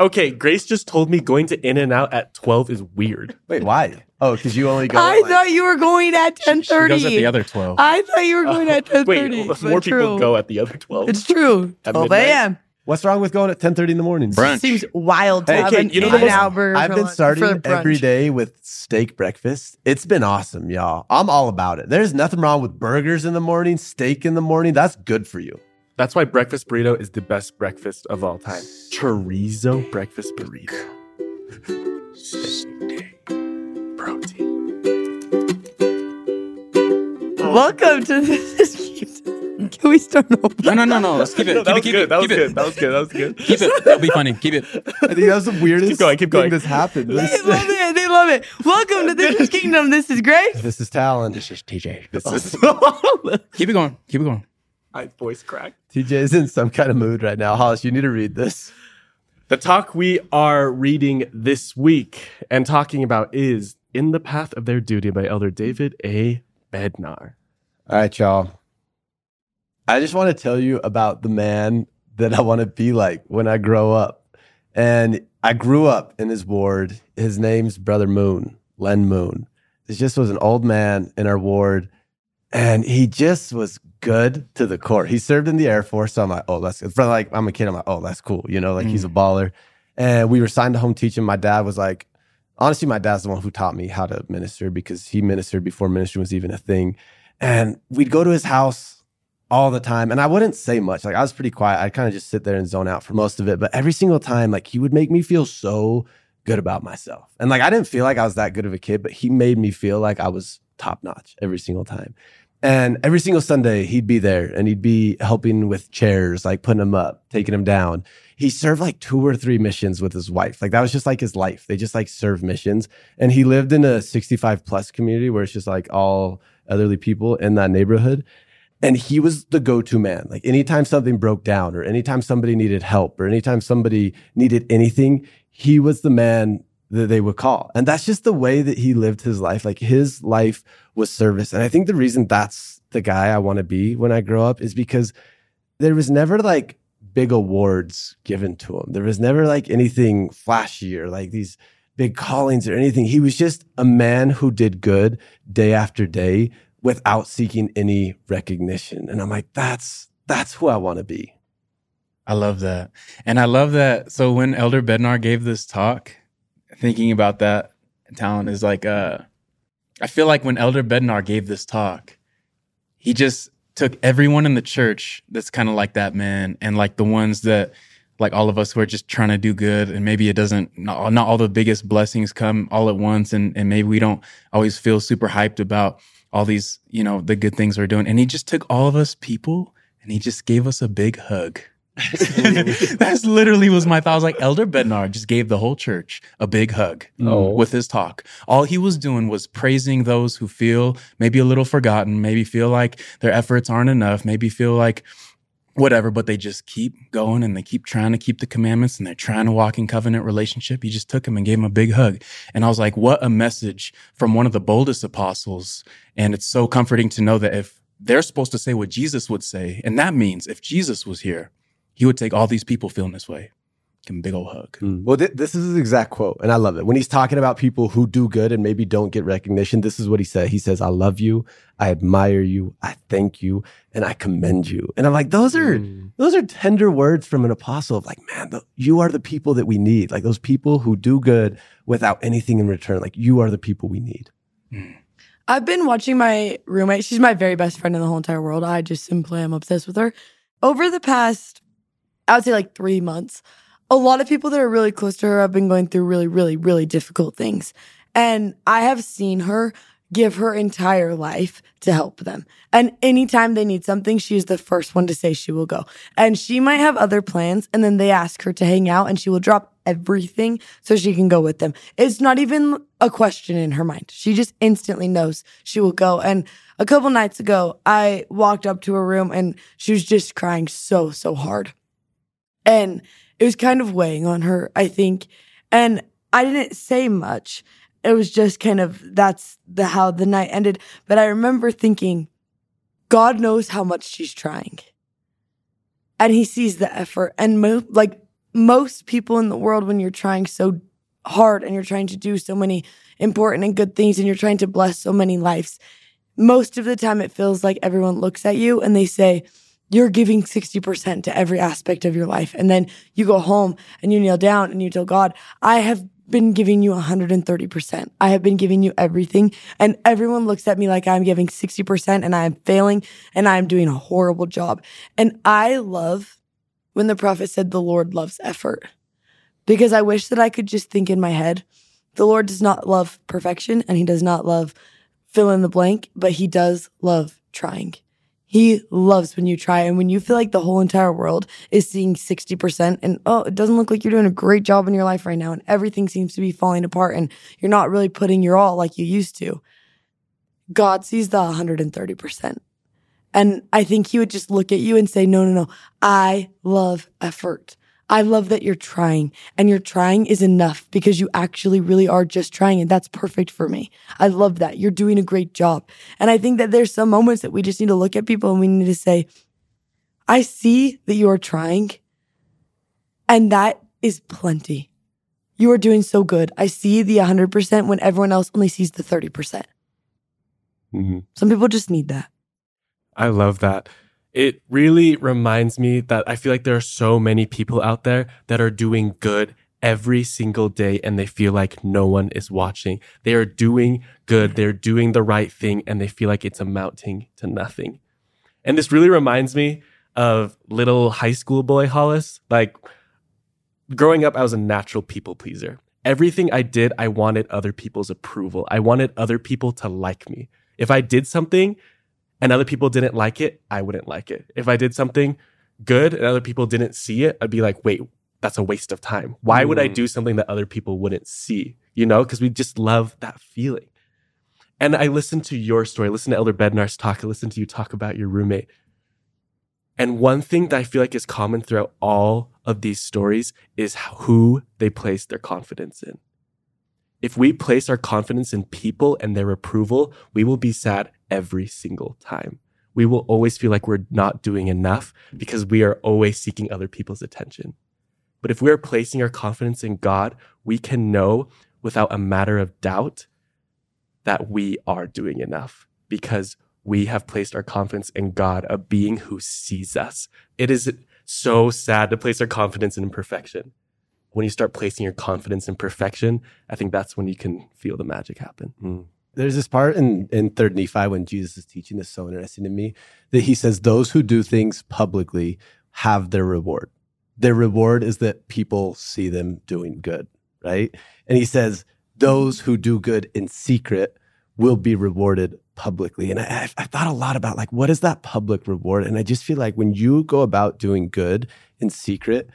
Okay, Grace just told me going to In-N-Out at 12 is weird. Wait, why? Oh, because you only go. I at, like- thought you were going at ten She goes at the thirty. other 12. I thought you were going oh, at ten thirty. Wait, more people go at the other 12. It's true. At 12 midnight? a.m. What's wrong with going at ten thirty in the morning? Brunch. Seems wild to Hey, have okay, an you know in the and most- out burger. I've for been lunch- starting for every brunch. day with steak breakfast. It's been awesome, y'all. I'm all about it. There's nothing wrong with burgers in the morning, steak in the morning. That's good for you. That's why breakfast burrito is the best breakfast of all time. Chorizo breakfast burrito. Protein. Welcome to this. Kingdom. Can we start over? No, no, no, no. Let's keep it. No, keep that it, was keep good. it. That was keep good. it. That was good. That was good. Keep it. That'll be funny. Keep it. I think that's the weirdest Keep going, keep thing going. that's happened. They This, love it. They love it. Welcome to This is Kingdom. This is Grace. this is Talon. This is TJ. This is Keep it going. Keep it going. My voice cracked. TJ is in some kind of mood right now. Hollis, you need to read this. The talk we are reading this week and talking about is In the Path of Their Duty by Elder David A. Bednar. All right, y'all. I just want to tell you about the man that I want to be like when I grow up. And I grew up in his ward. His name's Brother Moon, Len Moon. This just was an old man in our ward. And he just was good to the core. He served in the Air Force. So I'm like, oh, that's for like, I'm a kid. I'm like, oh, that's cool. You know, like he's a mm. baller. And we were signed to home teaching. My dad was like, honestly, my dad's the one who taught me how to minister because he ministered before ministry was even a thing. And we'd go to his house all the time. And I wouldn't say much. Like I was pretty quiet. I'd kind of just sit there and zone out for most of it. But every single time, like he would make me feel so good about myself. And like I didn't feel like I was that good of a kid, but he made me feel like I was top notch every single time. And every single Sunday, he'd be there and he'd be helping with chairs, like putting them up, taking them down. He served like two or three missions with his wife. Like that was just like his life. They just like serve missions. And he lived in a 65 plus community where it's just like all elderly people in that neighborhood. And he was the go to man. Like anytime something broke down or anytime somebody needed help or anytime somebody needed anything, he was the man that they would call. And that's just the way that he lived his life. Like his life was service. And I think the reason that's the guy I want to be when I grow up is because there was never like big awards given to him. There was never like anything flashy or like these big callings or anything. He was just a man who did good day after day without seeking any recognition. And I'm like, that's that's who I want to be. I love that. And I love that. So when Elder Bednar gave this talk, thinking about that Talon is like, uh, I feel like when Elder Bednar gave this talk, he just took everyone in the church that's kind of like that man and like the ones that like all of us who are just trying to do good and maybe it doesn't not, not all the biggest blessings come all at once and and maybe we don't always feel super hyped about all these you know the good things we're doing. And he just took all of us people and he just gave us a big hug that's literally was my thought. I was like, Elder Bednar just gave the whole church a big hug mm. Oh. with his talk. All he was doing was praising those who feel maybe a little forgotten, maybe feel like their efforts aren't enough, maybe feel like whatever, but they just keep going and they keep trying to keep the commandments and they're trying to walk in covenant relationship. He just took him and gave him a big hug. And I was like, what a message from one of the boldest apostles. And it's so comforting to know that if they're supposed to say what Jesus would say, and that means if Jesus was here, he would take all these people feeling this way. Give him a big old hug. Well, th- this is his exact quote, and I love it. When he's talking about people who do good and maybe don't get recognition, this is what he said. He says, I love you, I admire you, I thank you, and I commend you. And I'm like, those are Mm. those are tender words from an apostle of like, man, th- you are the people that we need. Like those people who do good without anything in return. Like you are the people we need. I've been watching my roommate. She's my very best friend in the whole entire world. I just simply am obsessed with her. Over the past, I would say like three months, a lot of people that are really close to her have been going through really, really, really difficult things. And I have seen her give her entire life to help them. And anytime they need something, she is the first one to say she will go. And she might have other plans, and then they ask her to hang out, and she will drop everything so she can go with them. It's not even a question in her mind. She just instantly knows she will go. And a couple nights ago, I walked up to her room and she was just crying so, so hard. And it was kind of weighing on her, I think. And I didn't say much. It was just kind of that's the how the night ended. But I remember thinking, God knows how much she's trying. And he sees the effort. And mo- like most people in the world, when you're trying so hard and you're trying to do so many important and good things and you're trying to bless so many lives, most of the time it feels like everyone looks at you and they say, you're giving 60% to every aspect of your life. And then you go home and you kneel down and you tell God, I have been giving you 130%. I have been giving you everything. And everyone looks at me like I'm giving 60% and I am failing and I'm doing a horrible job. And I love when the prophet said, the Lord loves effort because I wish that I could just think in my head, the Lord does not love perfection and he does not love fill in the blank, but he does love trying. He loves when you try. And when you feel like the whole entire world is seeing 60% and, oh, it doesn't look like you're doing a great job in your life right now. And everything seems to be falling apart and you're not really putting your all like you used to. God sees the 130%. And I think he would just look at you and say, no, no, no. I love effort. I love that you're trying and your trying is enough because you actually really are just trying and that's perfect for me. I love that. You're doing a great job. And I think that there's some moments that we just need to look at people and we need to say, I see that you are trying and that is plenty. You are doing so good. I see the 100% when everyone else only sees the 30%. percent Mm-hmm. Some people just need that. I love that. It really reminds me that I feel like there are so many people out there that are doing good every single day and they feel like no one is watching. They are doing good. They're doing the right thing and they feel like it's amounting to nothing. And this really reminds me of little high school boy Hollis. Like growing up, I was a natural people pleaser. Everything I did, I wanted other people's approval. I wanted other people to like me. If I did something and other people didn't like it, I wouldn't like it. If I did something good and other people didn't see it, I'd be like, wait, that's a waste of time. Why would I Mm. do something that other people wouldn't see? You know, because we just love that feeling. And I listened to your story, listen to Elder Bednar's talk, I listened to you talk about your roommate. And one thing that I feel like is common throughout all of these stories is who they place their confidence in. If we place our confidence in people and their approval, we will be sad every single time. We will always feel like we're not doing enough because we are always seeking other people's attention. But if we are placing our confidence in God, we can know without a matter of doubt that we are doing enough because we have placed our confidence in God, a being who sees us. It is so sad to place our confidence in imperfection. When you start placing your confidence in perfection, I think that's when you can feel the magic happen. Mm. There's this part in, in Third Nephi when Jesus is teaching that's so interesting to me that he says, Those who do things publicly have their reward. Their reward is that people see them doing good, right? And he says, Those who do good in secret will be rewarded publicly. And I, I thought a lot about like, what is that public reward? And I just feel like when you go about doing good in secret,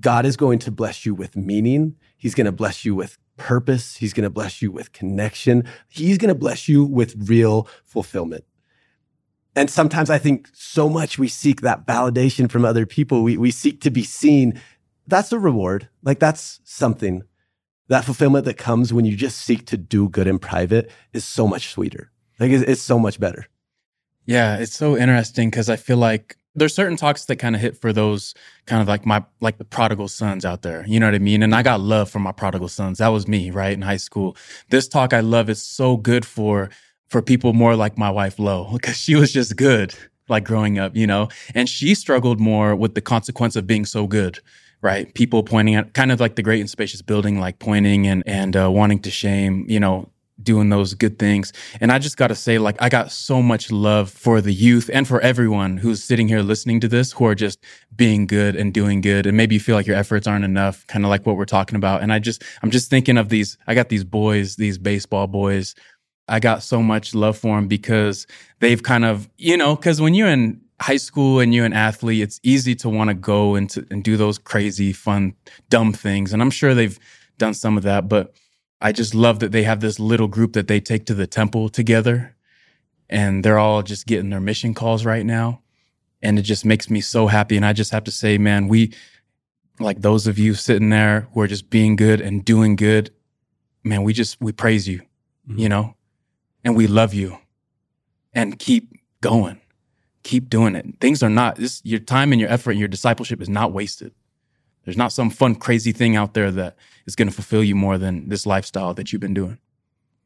God is going to bless you with meaning. He's going to bless you with purpose. He's going to bless you with connection. He's going to bless you with real fulfillment. And sometimes I think so much we seek that validation from other people. We, we seek to be seen. That's a reward. Like that's something. That fulfillment that comes when you just seek to do good in private is so much sweeter. Like it's, it's so much better. Yeah, it's so interesting because I feel like there's certain talks that kind of hit for those kind of like my like the prodigal sons out there. You know what I mean? And I got love for my prodigal sons. That was me, right in high school. This talk I love is so good for for people more like my wife Lo because she was just good like growing up, you know, and she struggled more with the consequence of being so good. Right, people pointing at kind of like the great and spacious building, like pointing and and uh, wanting to shame, you know, doing those good things. And I just got to say, like, I got so much love for the youth and for everyone who's sitting here listening to this who are just being good and doing good. And maybe you feel like your efforts aren't enough, kind of like what we're talking about. And I just, I'm just thinking of these, I got these boys, these baseball boys. I got so much love for them because they've kind of, you know, because when you're in high school and you're an athlete, it's easy to want to go into and do those crazy, fun, dumb things. And I'm sure they've done some of that, but I just love that they have this little group that they take to the temple together and they're all just getting their mission calls right now. And it just makes me so happy. And I just have to say, man, we, like those of you sitting there who are just being good and doing good, man, we just, we praise you, Mhm. you know, and we love you and keep going, keep doing it. Things are not, this, your time and your effort and your discipleship is not wasted. There's not some fun, crazy thing out there that is going to fulfill you more than this lifestyle that you've been doing.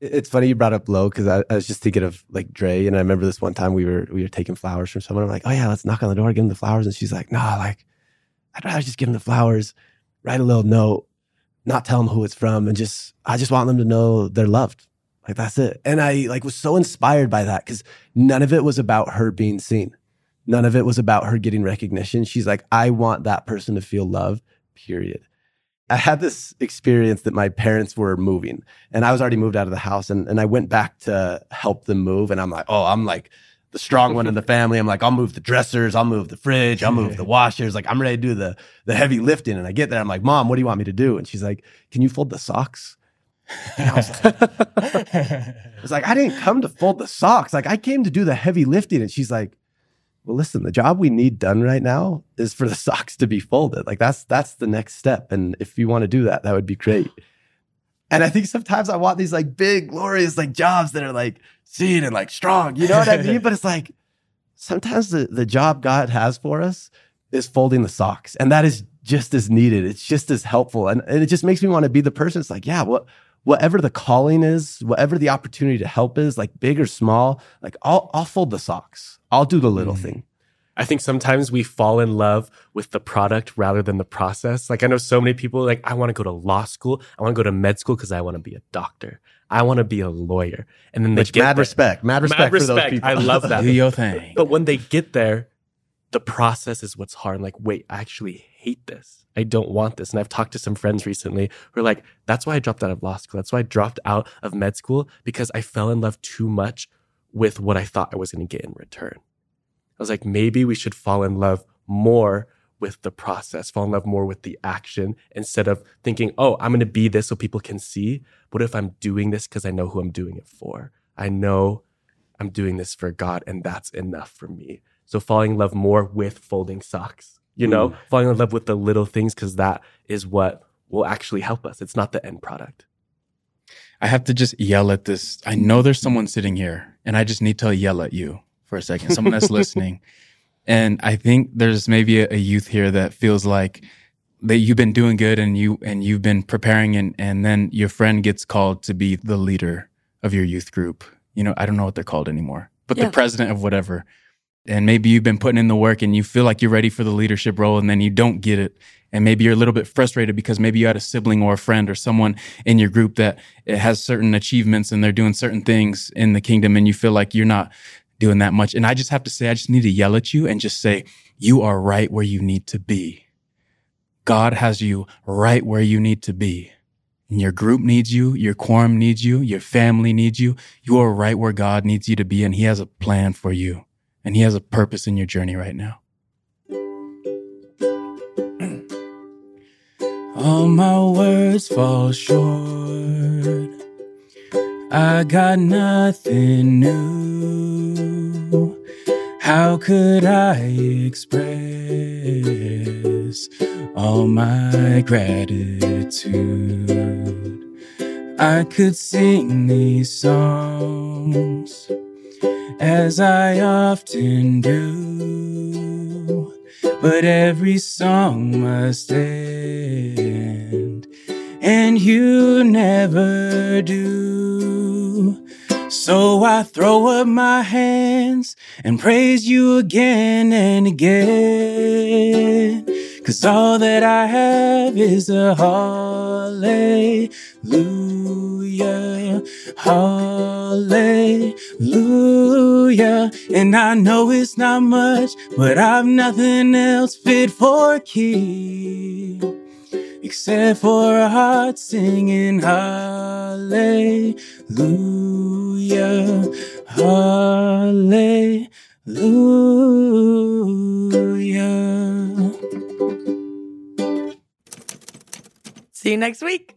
It's funny you brought up Lo because I, I, was just thinking of like Dre, and I remember this one time we were we were taking flowers from someone. I'm like, oh yeah, let's knock on the door, give them the flowers, and she's like, nah, like I'd rather just give them the flowers, write a little note, not tell them who it's from, and just I just want them to know they're loved. Like that's it. And I like was so inspired by that because none of it was about her being seen. None of it was about her getting recognition. She's like, I want that person to feel love, period. I had this experience that my parents were moving and I was already moved out of the house and, and I went back to help them move. And I'm like, oh, I'm like the strong one in the family. I'm like, I'll move the dressers, I'll move the fridge, I'll move the washers. Like I'm ready to do the the heavy lifting. And I get there, I'm like, Mom, what do you want me to do? And she's like, Can you fold the socks? I was, like, I was like, I didn't come to fold the socks. Like I came to do the heavy lifting. And she's like, well, listen, the job we need done right now is for the socks to be folded. Like that's that's the next step. And if you want to do that, that would be great. And I think sometimes I want these like big, glorious like jobs that are like seen and like strong. You know what I mean? but it's like sometimes the, the job God has for us is folding the socks. And that is just as needed. It's just as helpful. And, and it just makes me want to be the person. It's like, yeah, what whatever the calling is, whatever the opportunity to help is, like big or small, like I'll I'll fold the socks. I'll do the little mm. thing. I think sometimes we fall in love with the product rather than the process. Like I know so many people like I want to go to law school, I want to go to med school because I want to be a doctor. I want to be a lawyer. And then they Which, get mad there. respect, mad respect mad for respect. those people. I love that. do your thing. But when they get there, the process is what's hard. Like, wait, I actually hate this. I don't want this. And I've talked to some friends recently who are like, that's why I dropped out of law school. That's why I dropped out of med school because I fell in love too much with what I thought I was going to get in return. I was like, maybe we should fall in love more with the process, fall in love more with the action instead of thinking, oh, I'm going to be this so people can see. What if I'm doing this because I know who I'm doing it for? I know I'm doing this for God and that's enough for me. So falling in love more with folding socks, you know, mm. falling in love with the little things because that is what will actually help us. It's not the end product. I have to just yell at this. I know there's someone sitting here and I just need to yell at you for a second, someone that's listening. And I think there's maybe a, a, youth here that feels like that you've been doing good and you and you've been preparing and and then your friend gets called to be the leader of your youth group. You know, I don't know what they're called anymore, but yeah. the president of whatever. And maybe you've been putting in the work and you feel like you're ready for the leadership role and then you don't get it. And maybe you're a little bit frustrated because maybe you had a sibling or a friend or someone in your group that has certain achievements and they're doing certain things in the kingdom and you feel like you're not doing that much. And I just have to say, I just need to yell at you and just say, you are right where you need to be. God has you right where you need to be. And your group needs you. Your quorum needs you. Your family needs you. You are right where God needs you to be. And he has a plan for you and he has a purpose in your journey right now. All my words fall short. I got nothing new. How could I express all my gratitude? I could sing these songs as I often do, but every song must end, and you never do. So I throw up my hands and praise you again and again. Cause all that I have is a hallelujah, hallelujah. And I know it's not much, but I've nothing else fit for keep except for a heart singing hallelujah, hallelujah. See you next week.